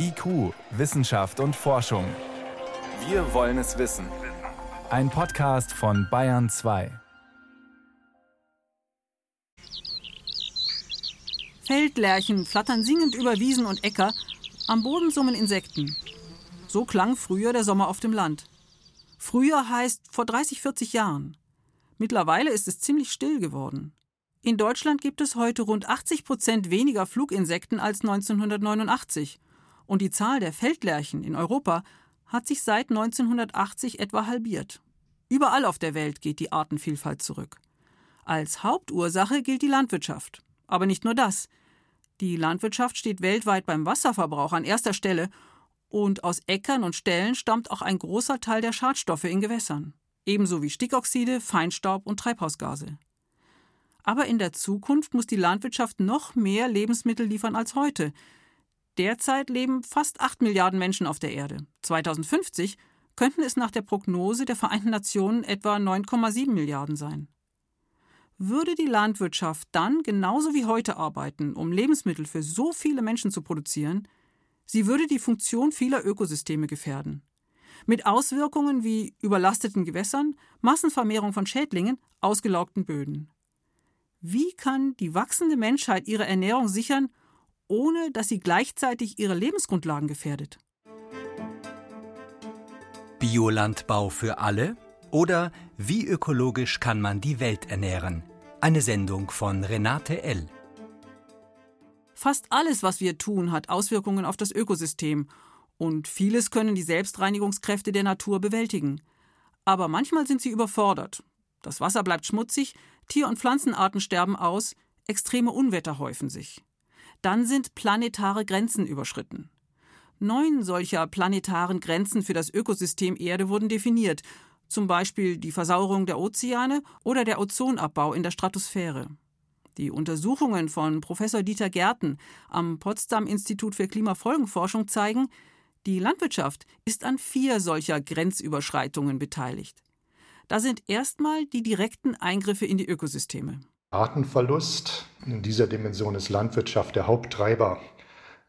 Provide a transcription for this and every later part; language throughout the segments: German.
IQ, Wissenschaft und Forschung. Wir wollen es wissen. Ein Podcast von Bayern 2. Feldlärchen flattern singend über Wiesen und Äcker, am Boden summen Insekten. So klang früher der Sommer auf dem Land. Früher heißt vor 30, 40 Jahren. Mittlerweile ist es ziemlich still geworden. In Deutschland gibt es heute rund 80 Prozent weniger Fluginsekten als 1989. Und die Zahl der Feldlärchen in Europa hat sich seit 1980 etwa halbiert. Überall auf der Welt geht die Artenvielfalt zurück. Als Hauptursache gilt die Landwirtschaft. Aber nicht nur das. Die Landwirtschaft steht weltweit beim Wasserverbrauch an erster Stelle und aus Äckern und Ställen stammt auch ein großer Teil der Schadstoffe in Gewässern, ebenso wie Stickoxide, Feinstaub und Treibhausgase. Aber in der Zukunft muss die Landwirtschaft noch mehr Lebensmittel liefern als heute. Derzeit leben fast 8 Milliarden Menschen auf der Erde. 2050 könnten es nach der Prognose der Vereinten Nationen etwa 9,7 Milliarden sein. Würde die Landwirtschaft dann genauso wie heute arbeiten, um Lebensmittel für so viele Menschen zu produzieren, sie würde die Funktion vieler Ökosysteme gefährden. Mit Auswirkungen wie überlasteten Gewässern, Massenvermehrung von Schädlingen, ausgelaugten Böden. Wie kann die wachsende Menschheit ihre Ernährung sichern, ohne dass sie gleichzeitig ihre Lebensgrundlagen gefährdet? Biolandbau für alle oder wie ökologisch kann man die Welt ernähren? Eine Sendung von Renate L. Fast alles, was wir tun, hat Auswirkungen auf das Ökosystem und vieles können die Selbstreinigungskräfte der Natur bewältigen. Aber manchmal sind sie überfordert. Das Wasser bleibt schmutzig, Tier- und Pflanzenarten sterben aus, extreme Unwetter häufen sich. Dann sind planetare Grenzen überschritten. Neun solcher planetaren Grenzen für das Ökosystem Erde wurden definiert, zum Beispiel die Versauerung der Ozeane oder der Ozonabbau in der Stratosphäre. Die Untersuchungen von Professor Dieter Gärten am Potsdam Institut für Klimafolgenforschung zeigen, die Landwirtschaft ist an vier solcher Grenzüberschreitungen beteiligt. Da sind erstmal die direkten Eingriffe in die Ökosysteme. Artenverlust. In dieser Dimension ist Landwirtschaft der Haupttreiber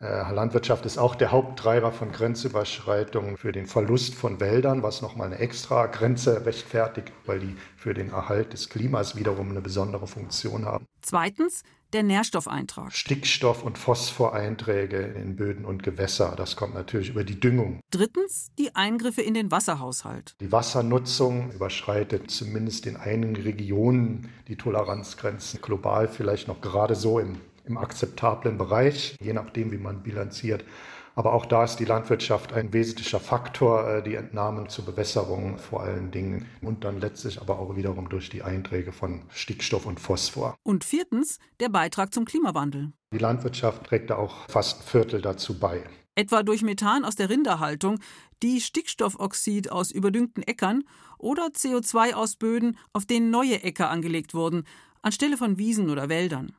äh, Landwirtschaft ist auch der Haupttreiber von Grenzüberschreitungen für den Verlust von Wäldern, was nochmal eine extra Grenze rechtfertigt, weil die für den Erhalt des Klimas wiederum eine besondere Funktion haben. Zweitens der Nährstoffeintrag. Stickstoff- und Phosphoreinträge in Böden und Gewässer. Das kommt natürlich über die Düngung. Drittens die Eingriffe in den Wasserhaushalt. Die Wassernutzung überschreitet zumindest in einigen Regionen die Toleranzgrenzen. Global vielleicht noch gerade so im im akzeptablen Bereich, je nachdem, wie man bilanziert. Aber auch da ist die Landwirtschaft ein wesentlicher Faktor, äh, die Entnahmen zur Bewässerung vor allen Dingen und dann letztlich aber auch wiederum durch die Einträge von Stickstoff und Phosphor. Und viertens der Beitrag zum Klimawandel. Die Landwirtschaft trägt da auch fast ein Viertel dazu bei. Etwa durch Methan aus der Rinderhaltung, die Stickstoffoxid aus überdüngten Äckern oder CO2 aus Böden, auf denen neue Äcker angelegt wurden, anstelle von Wiesen oder Wäldern.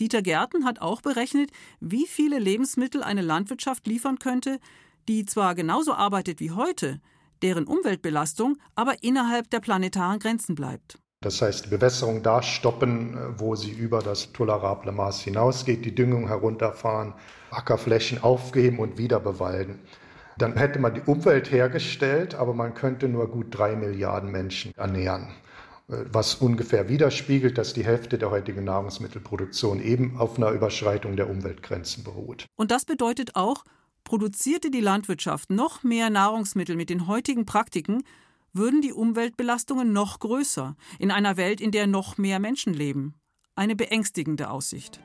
Dieter Gärten hat auch berechnet, wie viele Lebensmittel eine Landwirtschaft liefern könnte, die zwar genauso arbeitet wie heute, deren Umweltbelastung aber innerhalb der planetaren Grenzen bleibt. Das heißt, die Bewässerung da stoppen, wo sie über das tolerable Maß hinausgeht, die Düngung herunterfahren, Ackerflächen aufgeben und wieder bewalden. Dann hätte man die Umwelt hergestellt, aber man könnte nur gut drei Milliarden Menschen ernähren was ungefähr widerspiegelt, dass die Hälfte der heutigen Nahrungsmittelproduktion eben auf einer Überschreitung der Umweltgrenzen beruht. Und das bedeutet auch, produzierte die Landwirtschaft noch mehr Nahrungsmittel mit den heutigen Praktiken, würden die Umweltbelastungen noch größer, in einer Welt, in der noch mehr Menschen leben. Eine beängstigende Aussicht.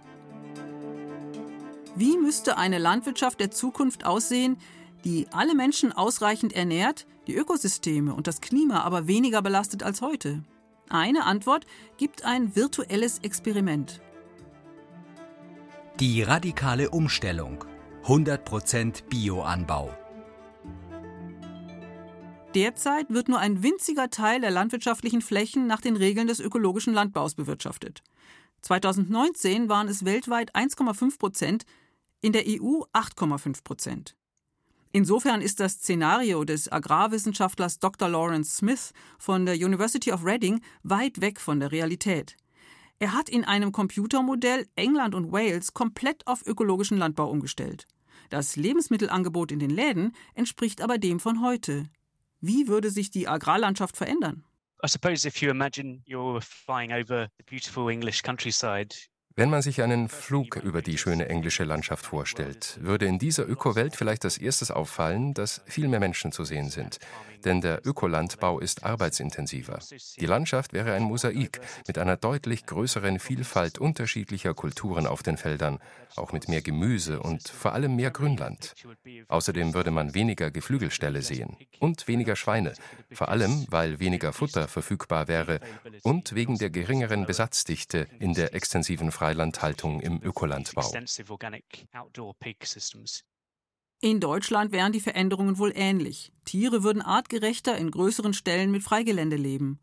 Wie müsste eine Landwirtschaft der Zukunft aussehen, die alle Menschen ausreichend ernährt, die Ökosysteme und das Klima aber weniger belastet als heute? Eine Antwort gibt ein virtuelles Experiment. Die radikale Umstellung. 100% Bioanbau. Derzeit wird nur ein winziger Teil der landwirtschaftlichen Flächen nach den Regeln des ökologischen Landbaus bewirtschaftet. 2019 waren es weltweit 1,5 Prozent, in der EU 8,5 Prozent. Insofern ist das Szenario des Agrarwissenschaftlers Dr. Lawrence Smith von der University of Reading weit weg von der Realität. Er hat in einem Computermodell England und Wales komplett auf ökologischen Landbau umgestellt. Das Lebensmittelangebot in den Läden entspricht aber dem von heute. Wie würde sich die Agrarlandschaft verändern? I suppose if you imagine you're flying over the beautiful English countryside, wenn man sich einen Flug über die schöne englische Landschaft vorstellt, würde in dieser Ökowelt vielleicht als erstes auffallen, dass viel mehr Menschen zu sehen sind. Denn der Ökolandbau ist arbeitsintensiver. Die Landschaft wäre ein Mosaik mit einer deutlich größeren Vielfalt unterschiedlicher Kulturen auf den Feldern, auch mit mehr Gemüse und vor allem mehr Grünland. Außerdem würde man weniger Geflügelställe sehen und weniger Schweine, vor allem weil weniger Futter verfügbar wäre und wegen der geringeren Besatzdichte in der extensiven Freilandhaltung im Ökolandbau. In Deutschland wären die Veränderungen wohl ähnlich. Tiere würden artgerechter in größeren Stellen mit Freigelände leben.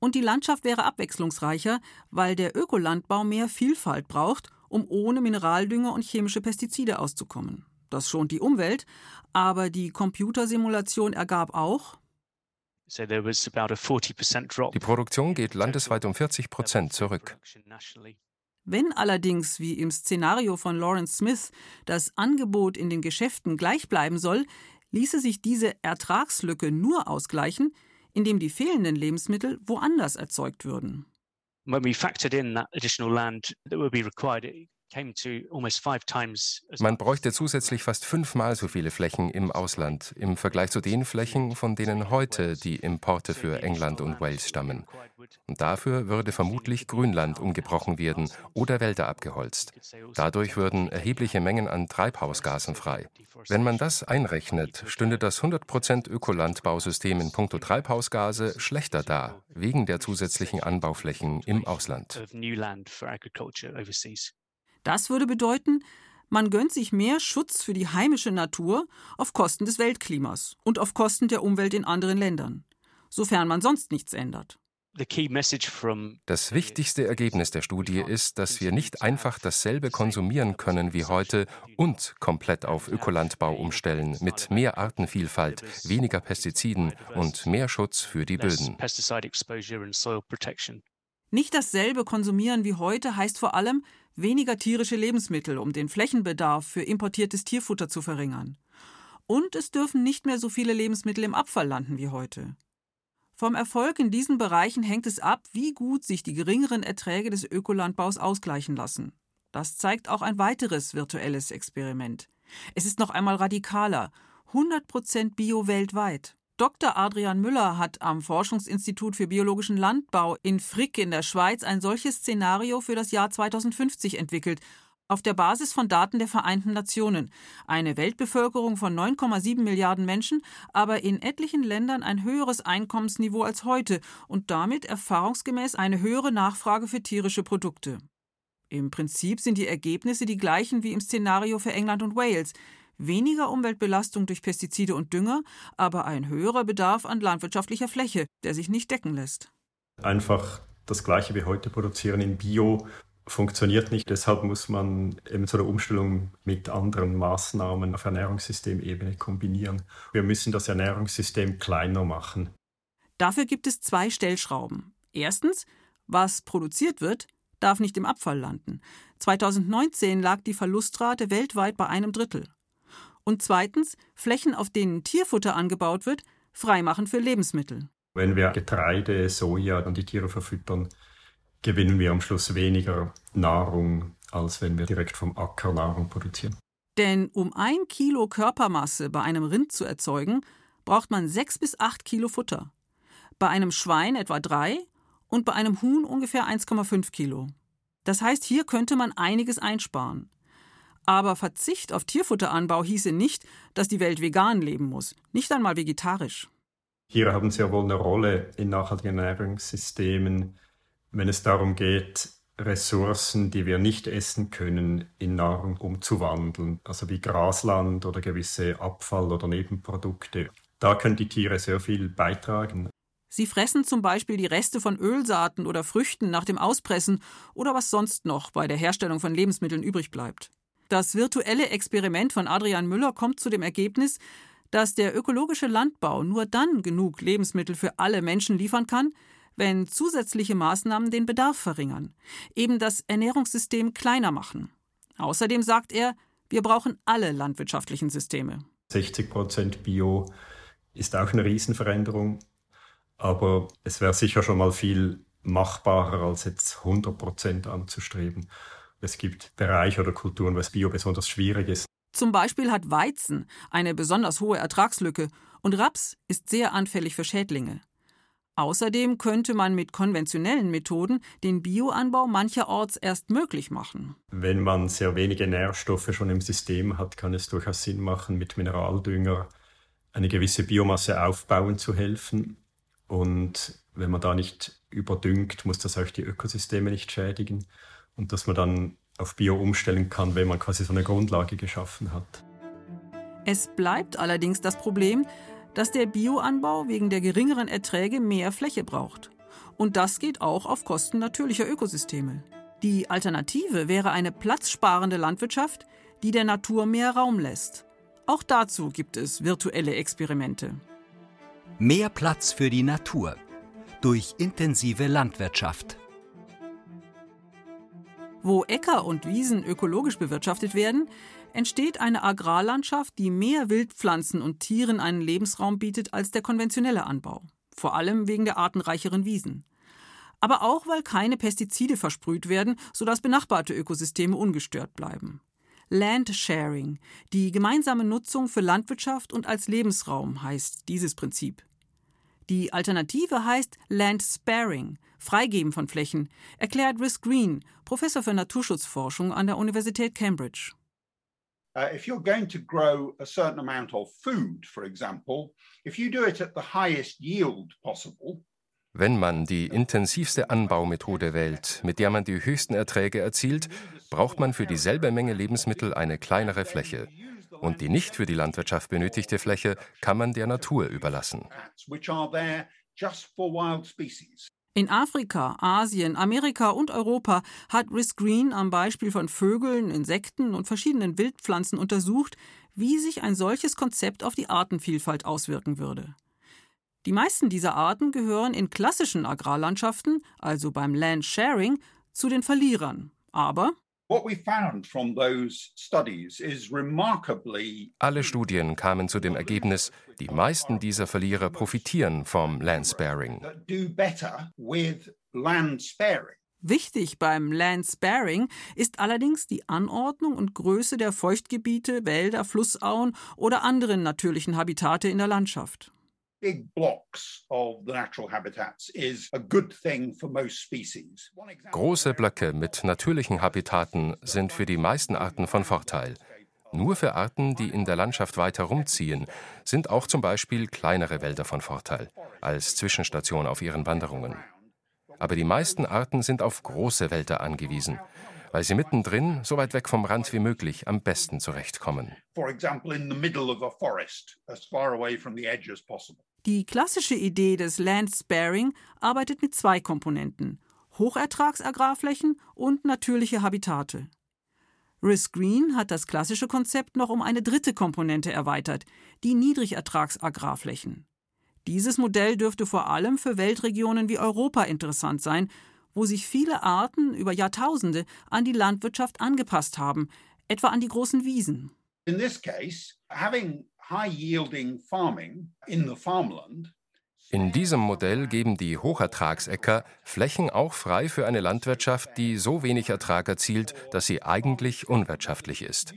Und die Landschaft wäre abwechslungsreicher, weil der Ökolandbau mehr Vielfalt braucht, um ohne Mineraldünger und chemische Pestizide auszukommen. Das schont die Umwelt, aber die Computersimulation ergab auch, die Produktion geht landesweit um 40 Prozent zurück. Wenn allerdings, wie im Szenario von Lawrence Smith, das Angebot in den Geschäften gleich bleiben soll, ließe sich diese Ertragslücke nur ausgleichen, indem die fehlenden Lebensmittel woanders erzeugt würden. When we factored in that additional land that would be required, man bräuchte zusätzlich fast fünfmal so viele Flächen im Ausland im Vergleich zu den Flächen, von denen heute die Importe für England und Wales stammen. Und dafür würde vermutlich Grünland umgebrochen werden oder Wälder abgeholzt. Dadurch würden erhebliche Mengen an Treibhausgasen frei. Wenn man das einrechnet, stünde das 100% Ökolandbausystem in puncto Treibhausgase schlechter da, wegen der zusätzlichen Anbauflächen im Ausland. Das würde bedeuten, man gönnt sich mehr Schutz für die heimische Natur auf Kosten des Weltklimas und auf Kosten der Umwelt in anderen Ländern, sofern man sonst nichts ändert. Das wichtigste Ergebnis der Studie ist, dass wir nicht einfach dasselbe konsumieren können wie heute und komplett auf Ökolandbau umstellen mit mehr Artenvielfalt, weniger Pestiziden und mehr Schutz für die Böden. Nicht dasselbe konsumieren wie heute heißt vor allem, weniger tierische Lebensmittel, um den Flächenbedarf für importiertes Tierfutter zu verringern. Und es dürfen nicht mehr so viele Lebensmittel im Abfall landen wie heute. Vom Erfolg in diesen Bereichen hängt es ab, wie gut sich die geringeren Erträge des Ökolandbaus ausgleichen lassen. Das zeigt auch ein weiteres virtuelles Experiment. Es ist noch einmal radikaler. 100% Bio weltweit. Dr. Adrian Müller hat am Forschungsinstitut für biologischen Landbau in Frick in der Schweiz ein solches Szenario für das Jahr 2050 entwickelt, auf der Basis von Daten der Vereinten Nationen. Eine Weltbevölkerung von 9,7 Milliarden Menschen, aber in etlichen Ländern ein höheres Einkommensniveau als heute und damit erfahrungsgemäß eine höhere Nachfrage für tierische Produkte. Im Prinzip sind die Ergebnisse die gleichen wie im Szenario für England und Wales weniger Umweltbelastung durch Pestizide und Dünger, aber ein höherer Bedarf an landwirtschaftlicher Fläche, der sich nicht decken lässt. Einfach das Gleiche wie heute produzieren in Bio funktioniert nicht. Deshalb muss man eben so eine Umstellung mit anderen Maßnahmen auf Ernährungssystemebene kombinieren. Wir müssen das Ernährungssystem kleiner machen. Dafür gibt es zwei Stellschrauben. Erstens, was produziert wird, darf nicht im Abfall landen. 2019 lag die Verlustrate weltweit bei einem Drittel. Und zweitens, Flächen, auf denen Tierfutter angebaut wird, freimachen für Lebensmittel. Wenn wir Getreide, Soja und die Tiere verfüttern, gewinnen wir am Schluss weniger Nahrung, als wenn wir direkt vom Acker Nahrung produzieren. Denn um ein Kilo Körpermasse bei einem Rind zu erzeugen, braucht man sechs bis acht Kilo Futter. Bei einem Schwein etwa drei und bei einem Huhn ungefähr 1,5 Kilo. Das heißt, hier könnte man einiges einsparen. Aber Verzicht auf Tierfutteranbau hieße nicht, dass die Welt vegan leben muss, nicht einmal vegetarisch. Hier haben Sie ja wohl eine Rolle in nachhaltigen Ernährungssystemen, wenn es darum geht, Ressourcen, die wir nicht essen können, in Nahrung umzuwandeln, also wie Grasland oder gewisse Abfall- oder Nebenprodukte. Da können die Tiere sehr viel beitragen. Sie fressen zum Beispiel die Reste von Ölsaaten oder Früchten nach dem Auspressen oder was sonst noch bei der Herstellung von Lebensmitteln übrig bleibt. Das virtuelle Experiment von Adrian Müller kommt zu dem Ergebnis, dass der ökologische Landbau nur dann genug Lebensmittel für alle Menschen liefern kann, wenn zusätzliche Maßnahmen den Bedarf verringern, eben das Ernährungssystem kleiner machen. Außerdem sagt er, Wir brauchen alle landwirtschaftlichen Systeme. 60 Prozent Bio ist auch eine Riesenveränderung, aber es wäre sicher schon mal viel machbarer, als jetzt 100 Prozent anzustreben. Es gibt Bereiche oder Kulturen, wo es Bio besonders schwierig ist. Zum Beispiel hat Weizen eine besonders hohe Ertragslücke und Raps ist sehr anfällig für Schädlinge. Außerdem könnte man mit konventionellen Methoden den Bioanbau mancherorts erst möglich machen. Wenn man sehr wenige Nährstoffe schon im System hat, kann es durchaus Sinn machen, mit Mineraldünger eine gewisse Biomasse aufbauen zu helfen. Und wenn man da nicht überdüngt, muss das auch die Ökosysteme nicht schädigen. Und dass man dann auf Bio umstellen kann, wenn man quasi so eine Grundlage geschaffen hat. Es bleibt allerdings das Problem, dass der Bioanbau wegen der geringeren Erträge mehr Fläche braucht. Und das geht auch auf Kosten natürlicher Ökosysteme. Die Alternative wäre eine platzsparende Landwirtschaft, die der Natur mehr Raum lässt. Auch dazu gibt es virtuelle Experimente. Mehr Platz für die Natur durch intensive Landwirtschaft. Wo Äcker und Wiesen ökologisch bewirtschaftet werden, entsteht eine Agrarlandschaft, die mehr Wildpflanzen und Tieren einen Lebensraum bietet als der konventionelle Anbau, vor allem wegen der artenreicheren Wiesen. Aber auch weil keine Pestizide versprüht werden, sodass benachbarte Ökosysteme ungestört bleiben. Land Sharing, die gemeinsame Nutzung für Landwirtschaft und als Lebensraum heißt dieses Prinzip. Die Alternative heißt Land Sparing, Freigeben von Flächen, erklärt Rhys Green, Professor für Naturschutzforschung an der Universität Cambridge. Uh, if you're going to grow a certain amount of food, for example, if you do it at the highest yield possible, wenn man die intensivste Anbaumethode wählt, mit der man die höchsten Erträge erzielt, braucht man für dieselbe Menge Lebensmittel eine kleinere Fläche. Und die nicht für die Landwirtschaft benötigte Fläche kann man der Natur überlassen. In Afrika, Asien, Amerika und Europa hat Rhys Green am Beispiel von Vögeln, Insekten und verschiedenen Wildpflanzen untersucht, wie sich ein solches Konzept auf die Artenvielfalt auswirken würde. Die meisten dieser Arten gehören in klassischen Agrarlandschaften, also beim Land Sharing, zu den Verlierern. Aber alle Studien kamen zu dem Ergebnis, die meisten dieser Verlierer profitieren vom Landsparing. Wichtig beim Landsparing ist allerdings die Anordnung und Größe der Feuchtgebiete, Wälder, Flussauen oder anderen natürlichen Habitate in der Landschaft big blocks of the natural habitats is a good thing for most species. Große Blöcke mit natürlichen Habitaten sind für die meisten Arten von Vorteil. Nur für Arten, die in der Landschaft weiter rumziehen, sind auch zum Beispiel kleinere Wälder von Vorteil, als Zwischenstation auf ihren Wanderungen. Aber die meisten Arten sind auf große Wälder angewiesen, weil sie mittendrin, so weit weg vom Rand wie möglich, am besten zurechtkommen. Die klassische Idee des Land Sparing arbeitet mit zwei Komponenten: Hochertragsagrarflächen und natürliche Habitate. Rhys Green hat das klassische Konzept noch um eine dritte Komponente erweitert, die Niedrigertragsagrarflächen. Dieses Modell dürfte vor allem für Weltregionen wie Europa interessant sein, wo sich viele Arten über Jahrtausende an die Landwirtschaft angepasst haben, etwa an die großen Wiesen. In this case, having in diesem Modell geben die Hochertragsäcker Flächen auch frei für eine Landwirtschaft, die so wenig Ertrag erzielt, dass sie eigentlich unwirtschaftlich ist.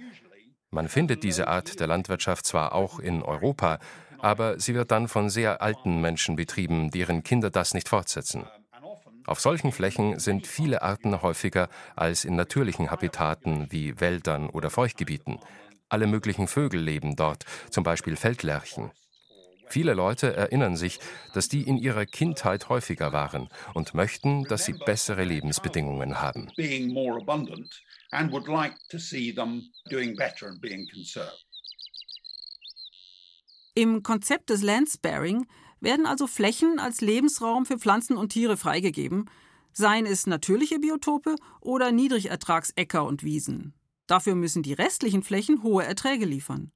Man findet diese Art der Landwirtschaft zwar auch in Europa, aber sie wird dann von sehr alten Menschen betrieben, deren Kinder das nicht fortsetzen. Auf solchen Flächen sind viele Arten häufiger als in natürlichen Habitaten wie Wäldern oder Feuchtgebieten. Alle möglichen Vögel leben dort, zum Beispiel Feldlerchen. Viele Leute erinnern sich, dass die in ihrer Kindheit häufiger waren und möchten, dass sie bessere Lebensbedingungen haben. Im Konzept des Landsparing werden also Flächen als Lebensraum für Pflanzen und Tiere freigegeben, seien es natürliche Biotope oder Niedrigertragsäcker und Wiesen. Dafür müssen die restlichen Flächen hohe Erträge liefern.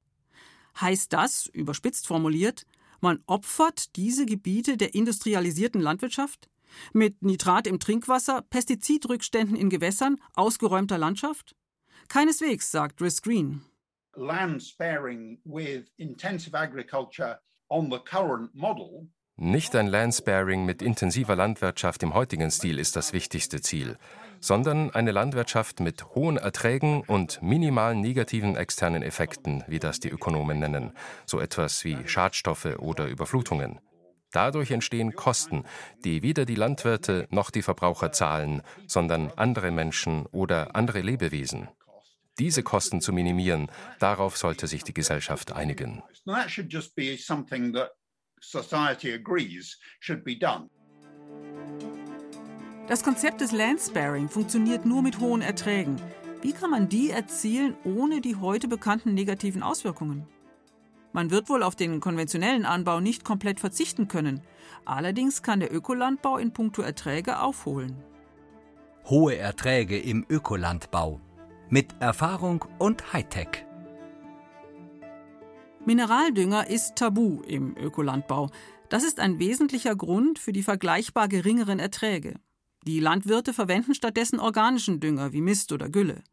Heißt das, überspitzt formuliert, man opfert diese Gebiete der industrialisierten Landwirtschaft? Mit Nitrat im Trinkwasser, Pestizidrückständen in Gewässern, ausgeräumter Landschaft? Keineswegs, sagt Rhys Green. Land sparing with intensive agriculture on the current model nicht ein Landsparing mit intensiver Landwirtschaft im heutigen Stil ist das wichtigste Ziel, sondern eine Landwirtschaft mit hohen Erträgen und minimalen negativen externen Effekten, wie das die Ökonomen nennen, so etwas wie Schadstoffe oder Überflutungen. Dadurch entstehen Kosten, die weder die Landwirte noch die Verbraucher zahlen, sondern andere Menschen oder andere Lebewesen. Diese Kosten zu minimieren, darauf sollte sich die Gesellschaft einigen society agrees should be done. Das Konzept des Landsparing funktioniert nur mit hohen Erträgen. Wie kann man die erzielen ohne die heute bekannten negativen Auswirkungen? Man wird wohl auf den konventionellen Anbau nicht komplett verzichten können. Allerdings kann der Ökolandbau in puncto Erträge aufholen. Hohe Erträge im Ökolandbau. Mit Erfahrung und Hightech. Mineraldünger ist tabu im Ökolandbau. Das ist ein wesentlicher Grund für die vergleichbar geringeren Erträge. Die Landwirte verwenden stattdessen organischen Dünger wie Mist oder Gülle.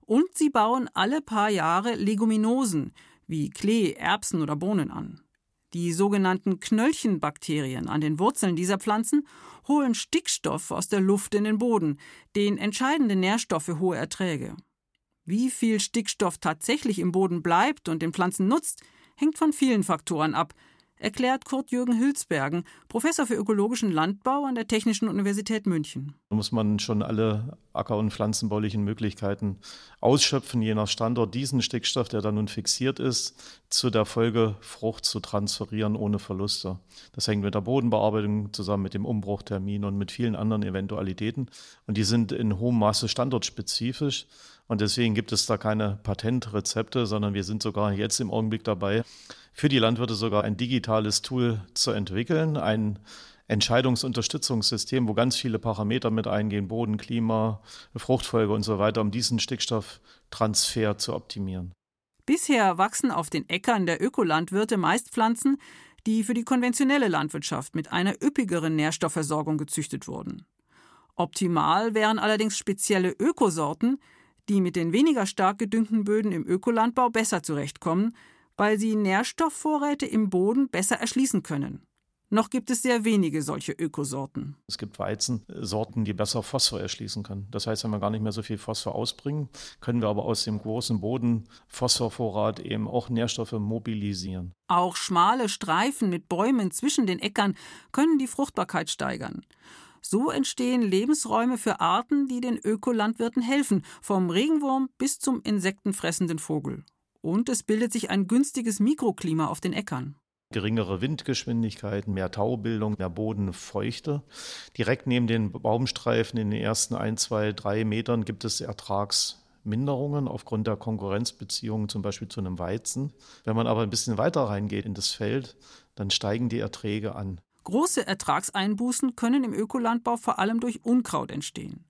Und sie bauen alle paar Jahre Leguminosen wie Klee, Erbsen oder Bohnen an. Die sogenannten Knöllchenbakterien an den Wurzeln dieser Pflanzen holen Stickstoff aus der Luft in den Boden, den entscheidenden Nährstoff für hohe Erträge. Wie viel Stickstoff tatsächlich im Boden bleibt und den Pflanzen nutzt, hängt von vielen Faktoren ab, erklärt Kurt-Jürgen Hülsbergen, Professor für ökologischen Landbau an der Technischen Universität München. Da muss man schon alle acker- und pflanzenbaulichen Möglichkeiten ausschöpfen, je nach Standort diesen Stickstoff, der dann nun fixiert ist, zu der Folgefrucht zu transferieren ohne Verluste. Das hängt mit der Bodenbearbeitung zusammen, mit dem Umbruchtermin und mit vielen anderen Eventualitäten. Und die sind in hohem Maße standortspezifisch. Und deswegen gibt es da keine Patentrezepte, sondern wir sind sogar jetzt im Augenblick dabei, für die Landwirte sogar ein digitales Tool zu entwickeln, ein Entscheidungsunterstützungssystem, wo ganz viele Parameter mit eingehen, Boden, Klima, Fruchtfolge und so weiter, um diesen Stickstofftransfer zu optimieren. Bisher wachsen auf den Äckern der Ökolandwirte meist Pflanzen, die für die konventionelle Landwirtschaft mit einer üppigeren Nährstoffversorgung gezüchtet wurden. Optimal wären allerdings spezielle Ökosorten, die mit den weniger stark gedüngten Böden im Ökolandbau besser zurechtkommen, weil sie Nährstoffvorräte im Boden besser erschließen können. Noch gibt es sehr wenige solche Ökosorten. Es gibt Weizensorten, die besser Phosphor erschließen können. Das heißt, wenn wir gar nicht mehr so viel Phosphor ausbringen, können wir aber aus dem großen Bodenphosphorvorrat eben auch Nährstoffe mobilisieren. Auch schmale Streifen mit Bäumen zwischen den Äckern können die Fruchtbarkeit steigern. So entstehen Lebensräume für Arten, die den Ökolandwirten helfen, vom Regenwurm bis zum insektenfressenden Vogel. Und es bildet sich ein günstiges Mikroklima auf den Äckern. Geringere Windgeschwindigkeiten, mehr Taubildung, mehr Bodenfeuchte. Direkt neben den Baumstreifen in den ersten ein, zwei, drei Metern gibt es Ertragsminderungen aufgrund der Konkurrenzbeziehungen, zum Beispiel zu einem Weizen. Wenn man aber ein bisschen weiter reingeht in das Feld, dann steigen die Erträge an. Große Ertragseinbußen können im Ökolandbau vor allem durch Unkraut entstehen.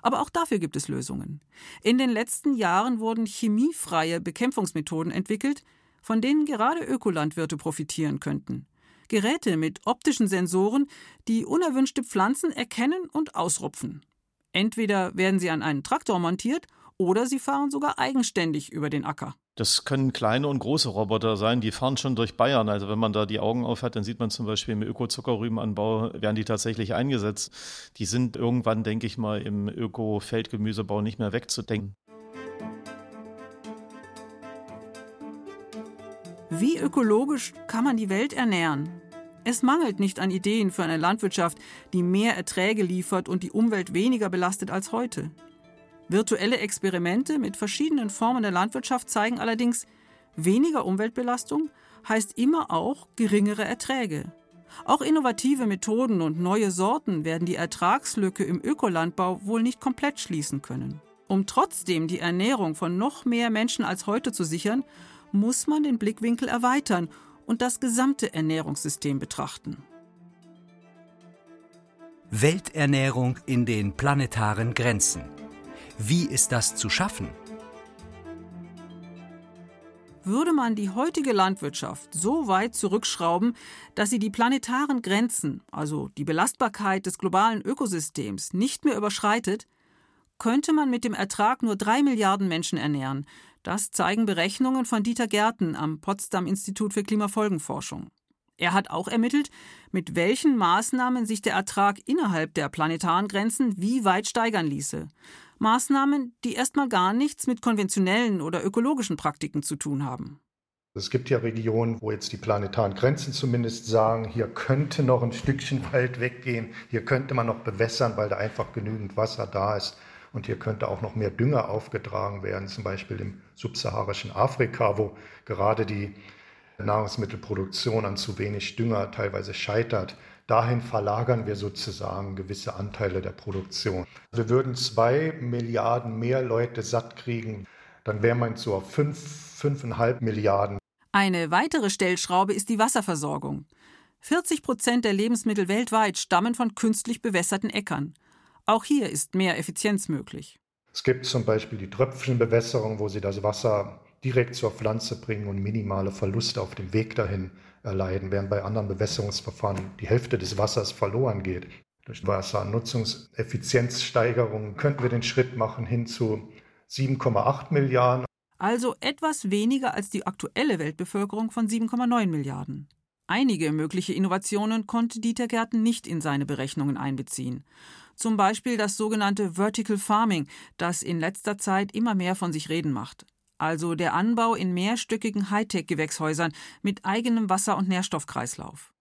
Aber auch dafür gibt es Lösungen. In den letzten Jahren wurden chemiefreie Bekämpfungsmethoden entwickelt, von denen gerade Ökolandwirte profitieren könnten. Geräte mit optischen Sensoren, die unerwünschte Pflanzen erkennen und ausrupfen. Entweder werden sie an einen Traktor montiert oder sie fahren sogar eigenständig über den Acker. Das können kleine und große Roboter sein, die fahren schon durch Bayern. Also wenn man da die Augen auf hat, dann sieht man zum Beispiel im Öko-Zuckerrübenanbau werden die tatsächlich eingesetzt. Die sind irgendwann, denke ich mal, im Öko-Feldgemüsebau nicht mehr wegzudenken. Wie ökologisch kann man die Welt ernähren? Es mangelt nicht an Ideen für eine Landwirtschaft, die mehr Erträge liefert und die Umwelt weniger belastet als heute. Virtuelle Experimente mit verschiedenen Formen der Landwirtschaft zeigen allerdings, weniger Umweltbelastung heißt immer auch geringere Erträge. Auch innovative Methoden und neue Sorten werden die Ertragslücke im Ökolandbau wohl nicht komplett schließen können. Um trotzdem die Ernährung von noch mehr Menschen als heute zu sichern, muss man den Blickwinkel erweitern und das gesamte Ernährungssystem betrachten. Welternährung in den planetaren Grenzen. Wie ist das zu schaffen? Würde man die heutige Landwirtschaft so weit zurückschrauben, dass sie die planetaren Grenzen, also die Belastbarkeit des globalen Ökosystems, nicht mehr überschreitet, könnte man mit dem Ertrag nur drei Milliarden Menschen ernähren. Das zeigen Berechnungen von Dieter Gärten am Potsdam Institut für Klimafolgenforschung. Er hat auch ermittelt, mit welchen Maßnahmen sich der Ertrag innerhalb der planetaren Grenzen wie weit steigern ließe. Maßnahmen, die erstmal gar nichts mit konventionellen oder ökologischen Praktiken zu tun haben. Es gibt ja Regionen, wo jetzt die planetaren Grenzen zumindest sagen, hier könnte noch ein Stückchen Wald weggehen, hier könnte man noch bewässern, weil da einfach genügend Wasser da ist. Und hier könnte auch noch mehr Dünger aufgetragen werden, zum Beispiel im subsaharischen Afrika, wo gerade die Nahrungsmittelproduktion an zu wenig Dünger teilweise scheitert. Dahin verlagern wir sozusagen gewisse Anteile der Produktion. Wir würden zwei Milliarden mehr Leute satt kriegen, dann wäre man so auf fünf, fünfeinhalb Milliarden. Eine weitere Stellschraube ist die Wasserversorgung. 40 Prozent der Lebensmittel weltweit stammen von künstlich bewässerten Äckern. Auch hier ist mehr Effizienz möglich. Es gibt zum Beispiel die Tröpfchenbewässerung, wo sie das Wasser direkt zur Pflanze bringen und minimale Verluste auf dem Weg dahin erleiden, während bei anderen Bewässerungsverfahren die Hälfte des Wassers verloren geht. Durch Wassernutzungseffizienzsteigerungen könnten wir den Schritt machen hin zu 7,8 Milliarden. Also etwas weniger als die aktuelle Weltbevölkerung von 7,9 Milliarden. Einige mögliche Innovationen konnte Dieter Gärten nicht in seine Berechnungen einbeziehen. Zum Beispiel das sogenannte Vertical Farming, das in letzter Zeit immer mehr von sich reden macht also der Anbau in mehrstöckigen Hightech-Gewächshäusern mit eigenem Wasser- und Nährstoffkreislauf.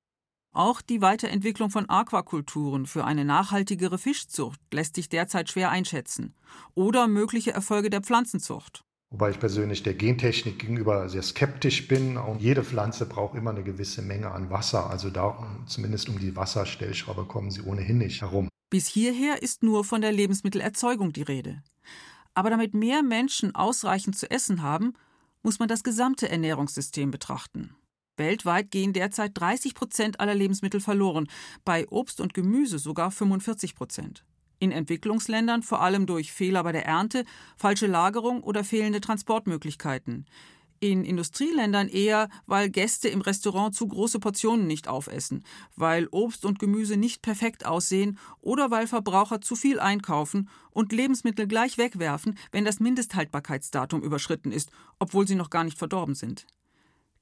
Auch die Weiterentwicklung von Aquakulturen für eine nachhaltigere Fischzucht lässt sich derzeit schwer einschätzen. Oder mögliche Erfolge der Pflanzenzucht. Wobei ich persönlich der Gentechnik gegenüber sehr skeptisch bin. Und jede Pflanze braucht immer eine gewisse Menge an Wasser. Also da, zumindest um die Wasserstellschraube kommen sie ohnehin nicht herum. Bis hierher ist nur von der Lebensmittelerzeugung die Rede. Aber damit mehr Menschen ausreichend zu essen haben, muss man das gesamte Ernährungssystem betrachten. Weltweit gehen derzeit 30 Prozent aller Lebensmittel verloren, bei Obst und Gemüse sogar 45 Prozent. In Entwicklungsländern vor allem durch Fehler bei der Ernte, falsche Lagerung oder fehlende Transportmöglichkeiten in Industrieländern eher, weil Gäste im Restaurant zu große Portionen nicht aufessen, weil Obst und Gemüse nicht perfekt aussehen oder weil Verbraucher zu viel einkaufen und Lebensmittel gleich wegwerfen, wenn das Mindesthaltbarkeitsdatum überschritten ist, obwohl sie noch gar nicht verdorben sind.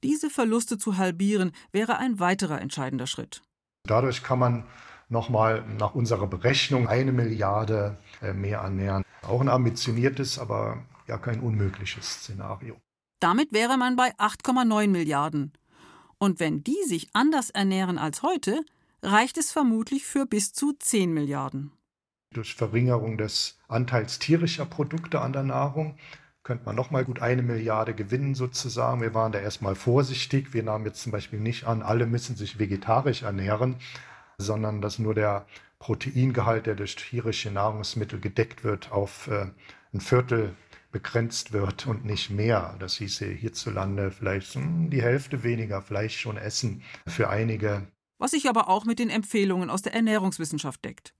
Diese Verluste zu halbieren wäre ein weiterer entscheidender Schritt. Dadurch kann man nochmal nach unserer Berechnung eine Milliarde äh, mehr ernähren. Auch ein ambitioniertes, aber ja kein unmögliches Szenario. Damit wäre man bei 8,9 Milliarden. Und wenn die sich anders ernähren als heute, reicht es vermutlich für bis zu 10 Milliarden. Durch Verringerung des Anteils tierischer Produkte an der Nahrung könnte man nochmal gut eine Milliarde gewinnen sozusagen. Wir waren da erstmal vorsichtig. Wir nahmen jetzt zum Beispiel nicht an, alle müssen sich vegetarisch ernähren, sondern dass nur der Proteingehalt, der durch tierische Nahrungsmittel gedeckt wird, auf äh, ein Viertel begrenzt wird und nicht mehr. Das hieße hierzulande vielleicht hm, die Hälfte weniger Fleisch schon essen für einige. Was sich aber auch mit den Empfehlungen aus der Ernährungswissenschaft deckt.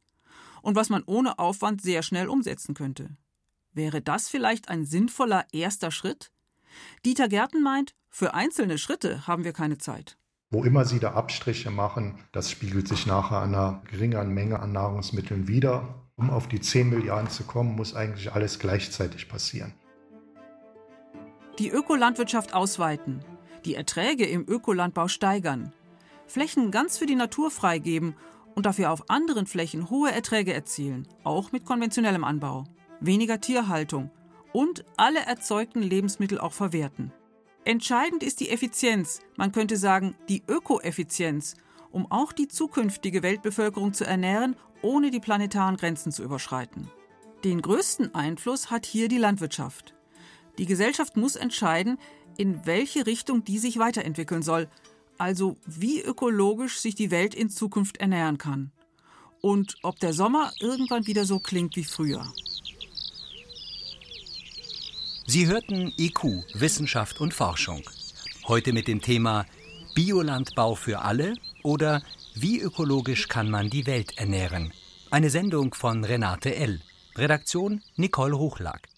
Und was man ohne Aufwand sehr schnell umsetzen könnte. Wäre das vielleicht ein sinnvoller erster Schritt? Dieter Gärten meint, für einzelne Schritte haben wir keine Zeit. Wo immer Sie da Abstriche machen, das spiegelt sich nachher an einer geringeren Menge an Nahrungsmitteln wieder um auf die 10 Milliarden zu kommen, muss eigentlich alles gleichzeitig passieren. Die Ökolandwirtschaft ausweiten, die Erträge im Ökolandbau steigern, Flächen ganz für die Natur freigeben und dafür auf anderen Flächen hohe Erträge erzielen, auch mit konventionellem Anbau, weniger Tierhaltung und alle erzeugten Lebensmittel auch verwerten. Entscheidend ist die Effizienz, man könnte sagen die Ökoeffizienz, um auch die zukünftige Weltbevölkerung zu ernähren ohne die planetaren Grenzen zu überschreiten. Den größten Einfluss hat hier die Landwirtschaft. Die Gesellschaft muss entscheiden, in welche Richtung die sich weiterentwickeln soll, also wie ökologisch sich die Welt in Zukunft ernähren kann. Und ob der Sommer irgendwann wieder so klingt wie früher. Sie hörten IQ, Wissenschaft und Forschung. Heute mit dem Thema Biolandbau für alle oder wie ökologisch kann man die Welt ernähren? Eine Sendung von Renate L. Redaktion Nicole Hochlag.